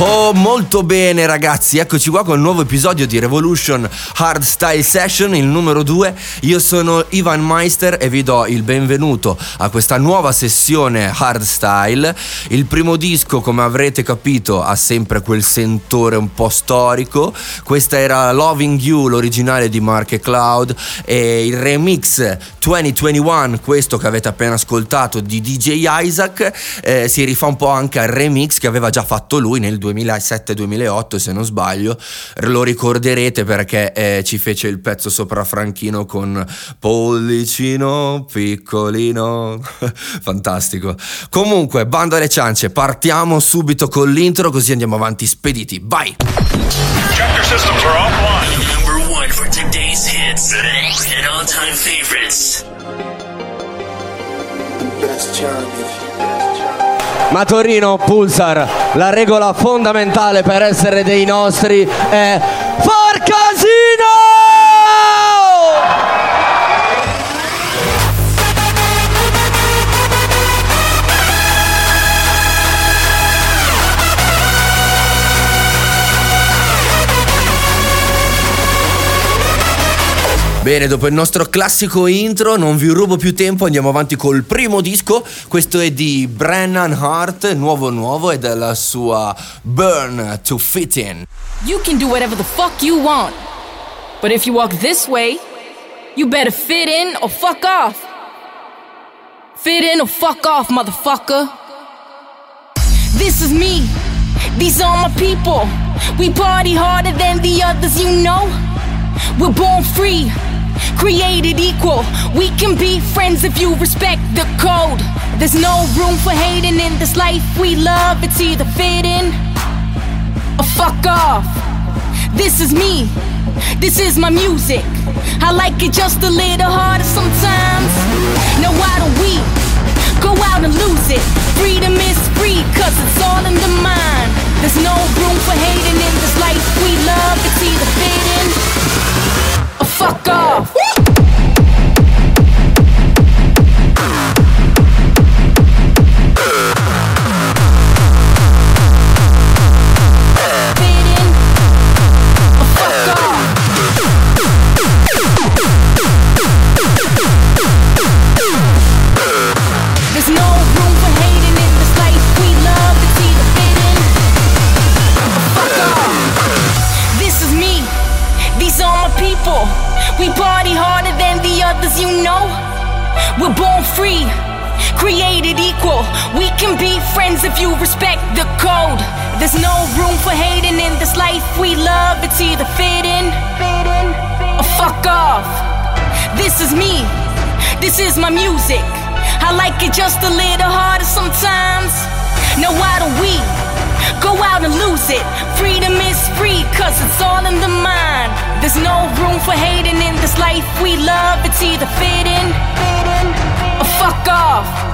Oh, molto bene ragazzi, eccoci qua con un nuovo episodio di Revolution Hardstyle Session, il numero 2. Io sono Ivan Meister e vi do il benvenuto a questa nuova sessione Hardstyle. Il primo disco, come avrete capito, ha sempre quel sentore un po' storico. Questa era Loving You, l'originale di Mark e Cloud, e il remix 2021, questo che avete appena ascoltato di DJ Isaac, eh, si rifà un po' anche al remix che aveva già fatto lui nel 2007-2008 se non sbaglio lo ricorderete perché eh, ci fece il pezzo sopra Franchino con pollicino piccolino fantastico comunque bando alle ciance partiamo subito con l'intro così andiamo avanti spediti vai Chapter systems are offline. Number one for today's hits and all-time favorites. Best challenge. Ma Torino Pulsar, la regola fondamentale per essere dei nostri è far Bene, dopo il nostro classico intro, non vi rubo più tempo, andiamo avanti col primo disco. Questo è di Brennan Hart, nuovo nuovo, ed è la sua Burn to Fit In. You can do whatever the fuck you want. But if you walk this way, you better fit in or fuck off. Fit in or fuck off, motherfucker. This is me. These are my people. We party harder than the others, you know. We're born free, created equal. We can be friends if you respect the code. There's no room for hating in this life we love. It's either fit in or fuck off. This is me. This is my music. I like it just a little harder sometimes. Now why don't we go out and lose it? Freedom is free, cause it's all in the mind. There's no room for hating in this life we love. It's either fit in fuck off. Others, you know. We're born free, created equal. We can be friends if you respect the code. There's no room for hating in this life we love. It's either fit in or fuck off. This is me. This is my music. I like it just a little harder sometimes. Now why don't we go out and lose it? Freedom is free, cause it's all in the mind. There's no room for hating in this life we love. It's either fit in or fuck off.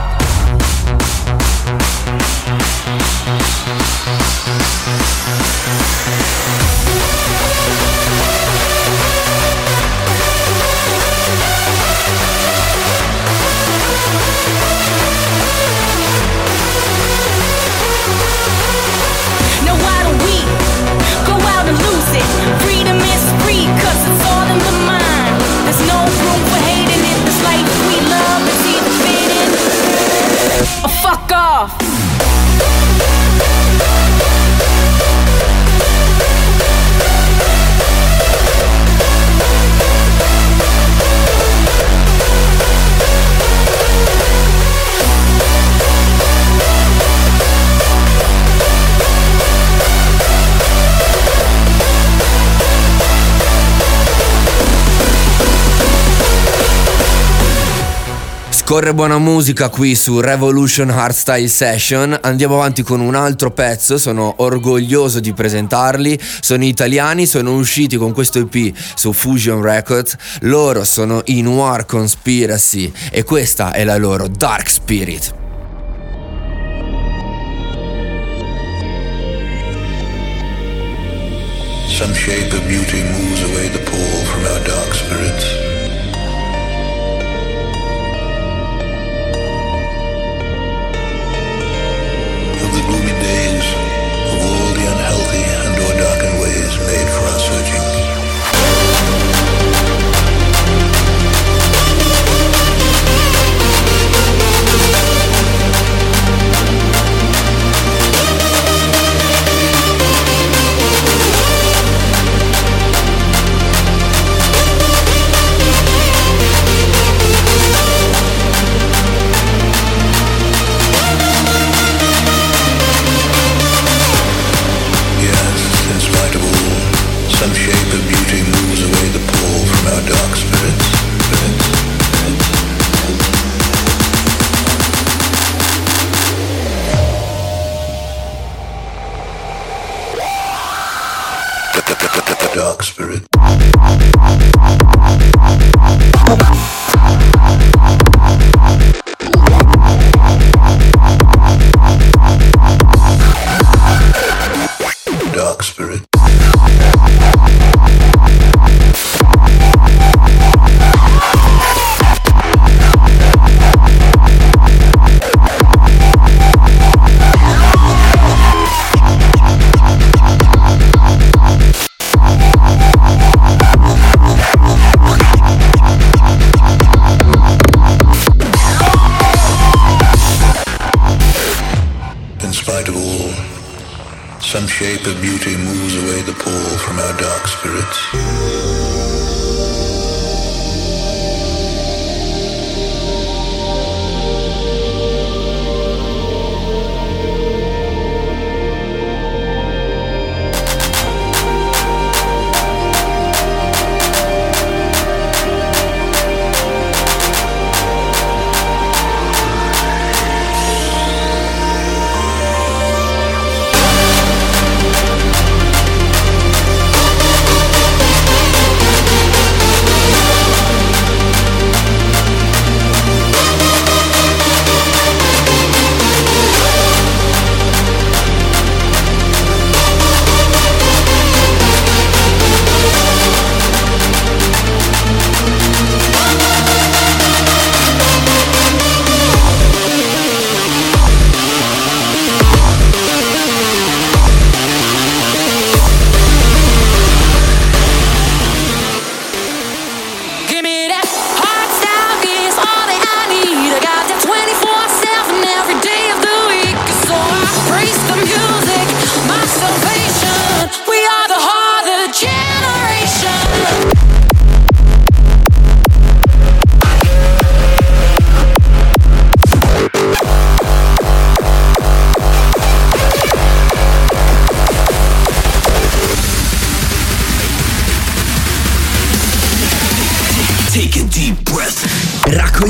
Fuck off! Scorre buona musica qui su Revolution Hardstyle Session. Andiamo avanti con un altro pezzo, sono orgoglioso di presentarli. Sono italiani, sono usciti con questo EP su Fusion Records. Loro sono i Noir Conspiracy e questa è la loro Dark Spirit. Some shape of beauty moves away the pall from our dark spirits.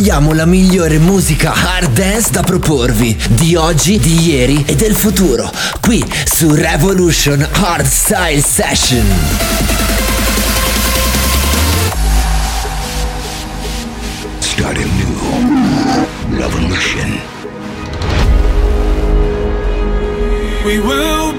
Raccogliamo la migliore musica hard dance da proporvi di oggi, di ieri e del futuro, qui su Revolution Hardstyle Session. Starting new. Revolution. We will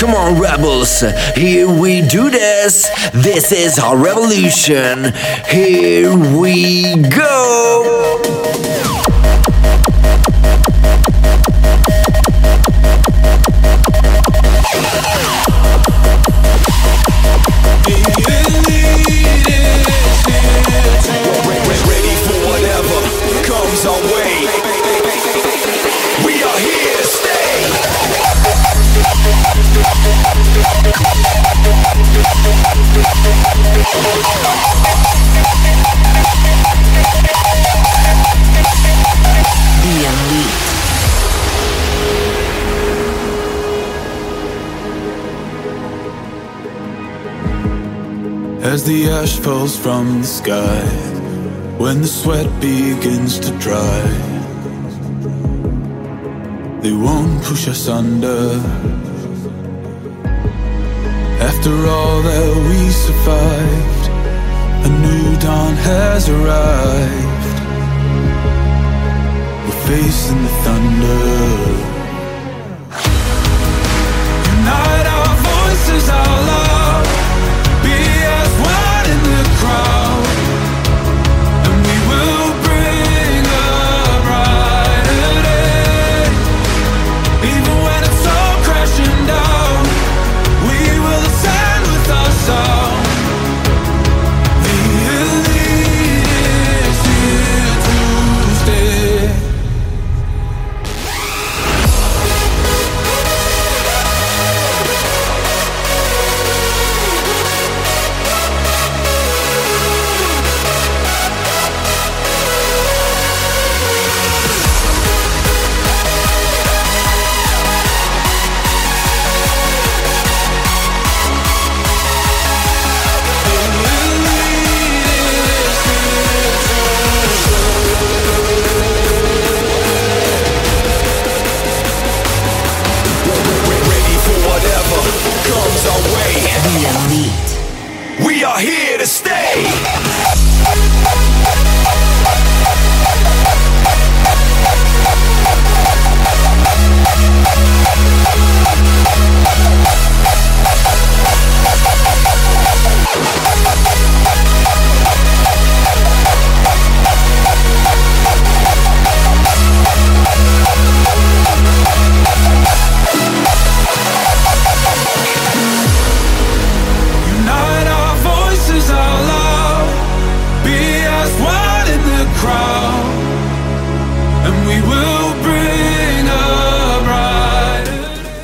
come on, rebels. Here we do this. This is our revolution. Here we go. Falls from the sky, when the sweat begins to dry. They won't push us under. After all that we survived, a new dawn has arrived. We're facing the thunder. We are here to stay.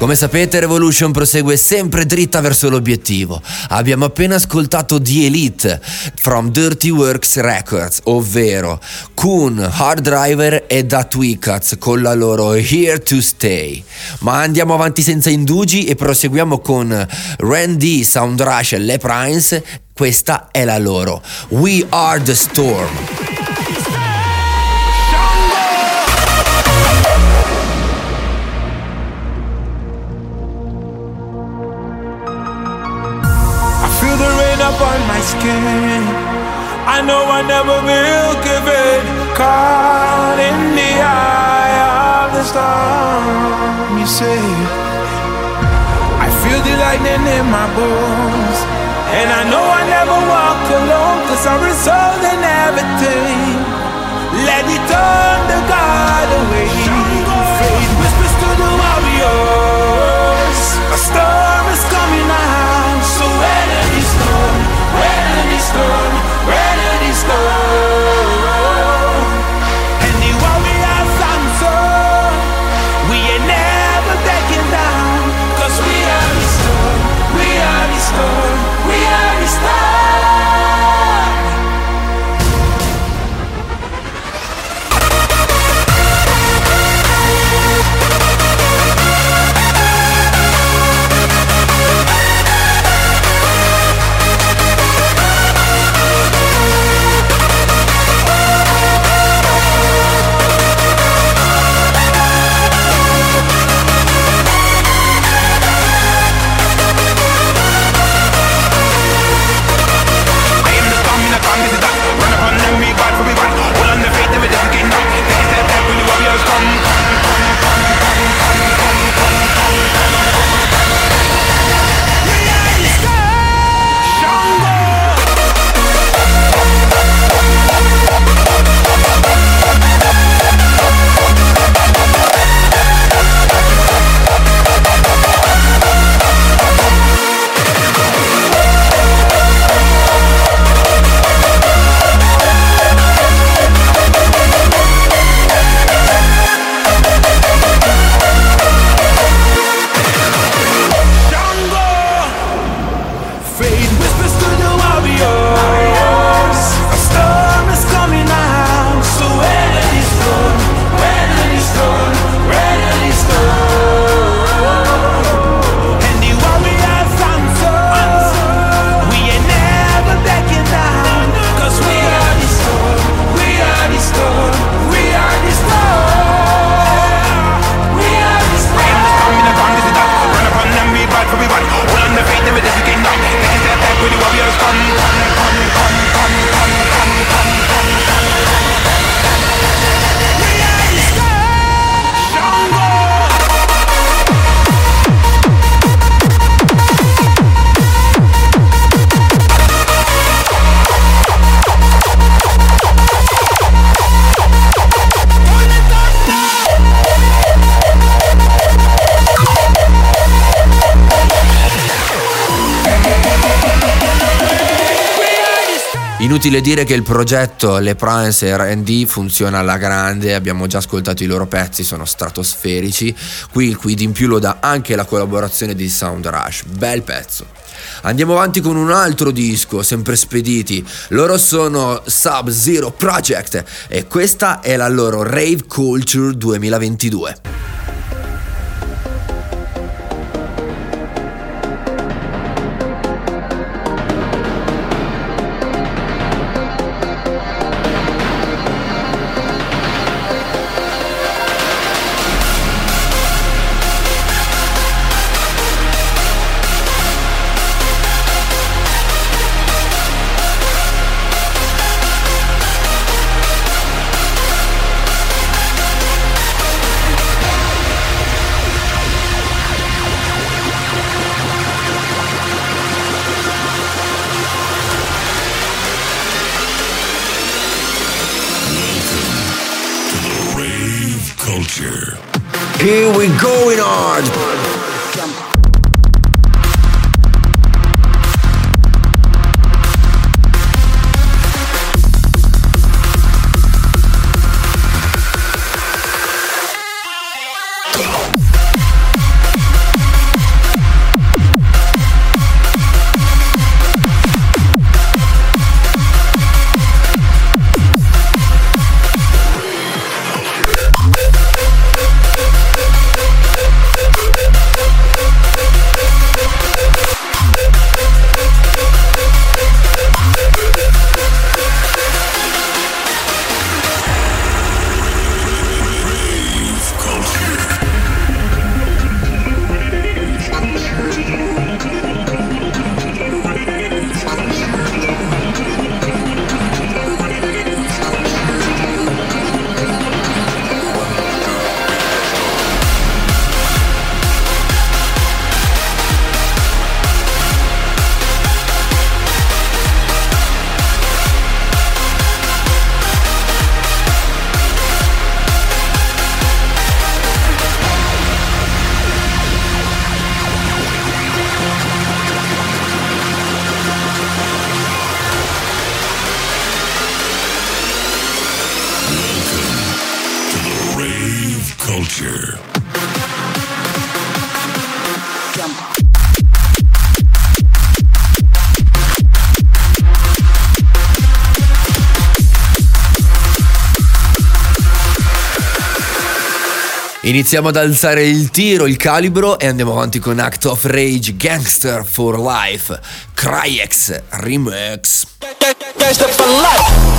Come sapete Revolution prosegue sempre dritta verso l'obiettivo. Abbiamo appena ascoltato The Elite from Dirty Works Records, ovvero Kun, Hard Driver e Da Tweakats con la loro Here to Stay. Ma andiamo avanti senza indugi e proseguiamo con Randy, Sound Rush e Le Prince. Questa è la loro We Are the Storm. I know I never will give in. Caught in the eye of the storm, you say. I feel the lightning in my bones. And I know I never walk alone, cause I'm resolved in everything. Let it turn the guide away. Inutile dire che il progetto Le Prince RD funziona alla grande, abbiamo già ascoltato i loro pezzi, sono stratosferici. Qui il quid in più lo dà anche la collaborazione di Sound Rush, bel pezzo. Andiamo avanti con un altro disco, sempre spediti. Loro sono Sub Zero Project e questa è la loro Rave Culture 2022. Iniziamo ad alzare il tiro, il calibro e andiamo avanti con Act of Rage Gangster for Life Cryex Remix. Gangsta for life.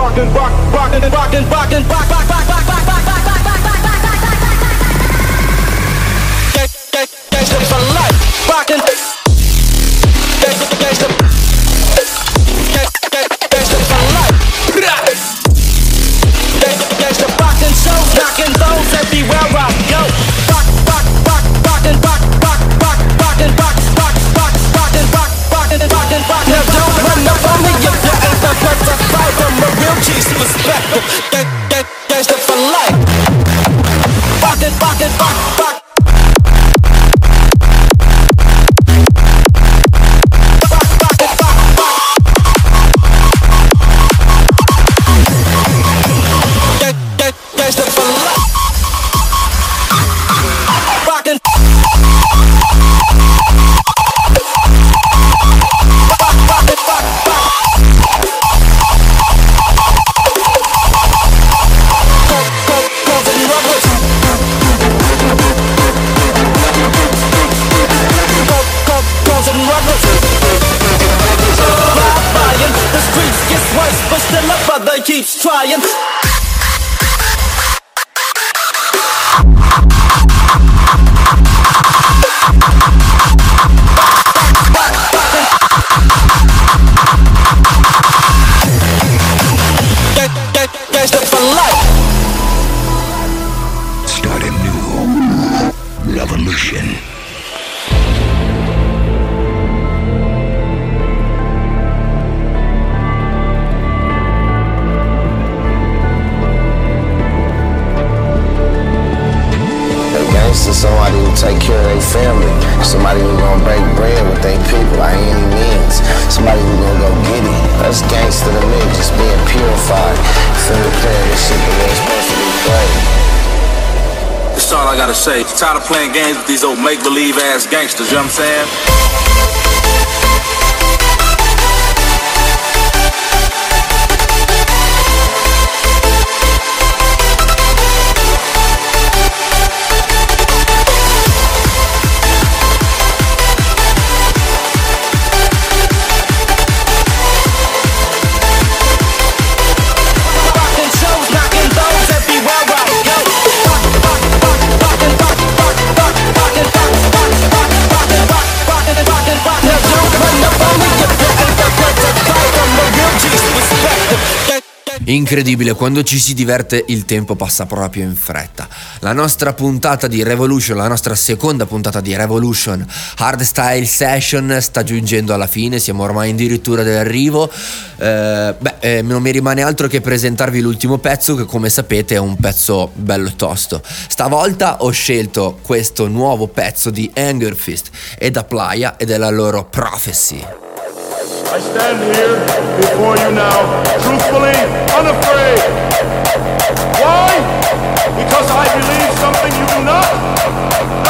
Rockin', rock, rockin', rockin', rockin', rock, rock, rock, rock, rock, rock, rock, rock, rock, rock, rock, rock, rock, rock, rock, rock, rock. Gang- gang- Gangsta for life. Fucking fuck revolution. gangster, somebody who take care of their family, somebody who gonna break bread with their people by any means, somebody who gonna go get it. That's gangster to me, just being purified, finna playing this shit the way it's supposed to be played. That's all I gotta say. Tired of playing games with these old make believe ass gangsters, you know what I'm saying? Incredibile, quando ci si diverte il tempo passa proprio in fretta. La nostra puntata di Revolution, la nostra seconda puntata di Revolution Hardstyle Session sta giungendo alla fine, siamo ormai addirittura dell'arrivo. Eh, beh, eh, non mi rimane altro che presentarvi l'ultimo pezzo che come sapete è un pezzo bello tosto. Stavolta ho scelto questo nuovo pezzo di Anger Fist e da Playa ed è la loro Prophecy. I stand here before you now, truthfully, unafraid. Why? Because I believe something you do not?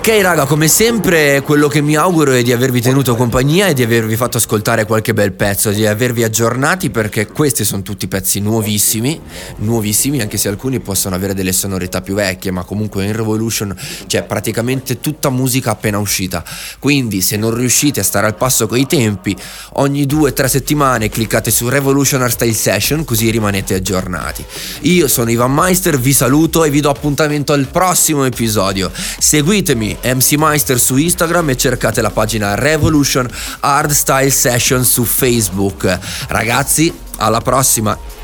Ok raga, come sempre quello che mi auguro è di avervi tenuto compagnia e di avervi fatto ascoltare qualche bel pezzo, di avervi aggiornati perché questi sono tutti pezzi nuovissimi, nuovissimi anche se alcuni possono avere delle sonorità più vecchie, ma comunque in Revolution c'è praticamente tutta musica appena uscita. Quindi se non riuscite a stare al passo coi tempi, ogni due o tre settimane cliccate su Revolution Style Session così rimanete aggiornati. Io sono Ivan Meister, vi saluto e vi do appuntamento al prossimo episodio. Seguitemi MC Meister su Instagram e cercate la pagina Revolution Hard Style Session su Facebook. Ragazzi, alla prossima!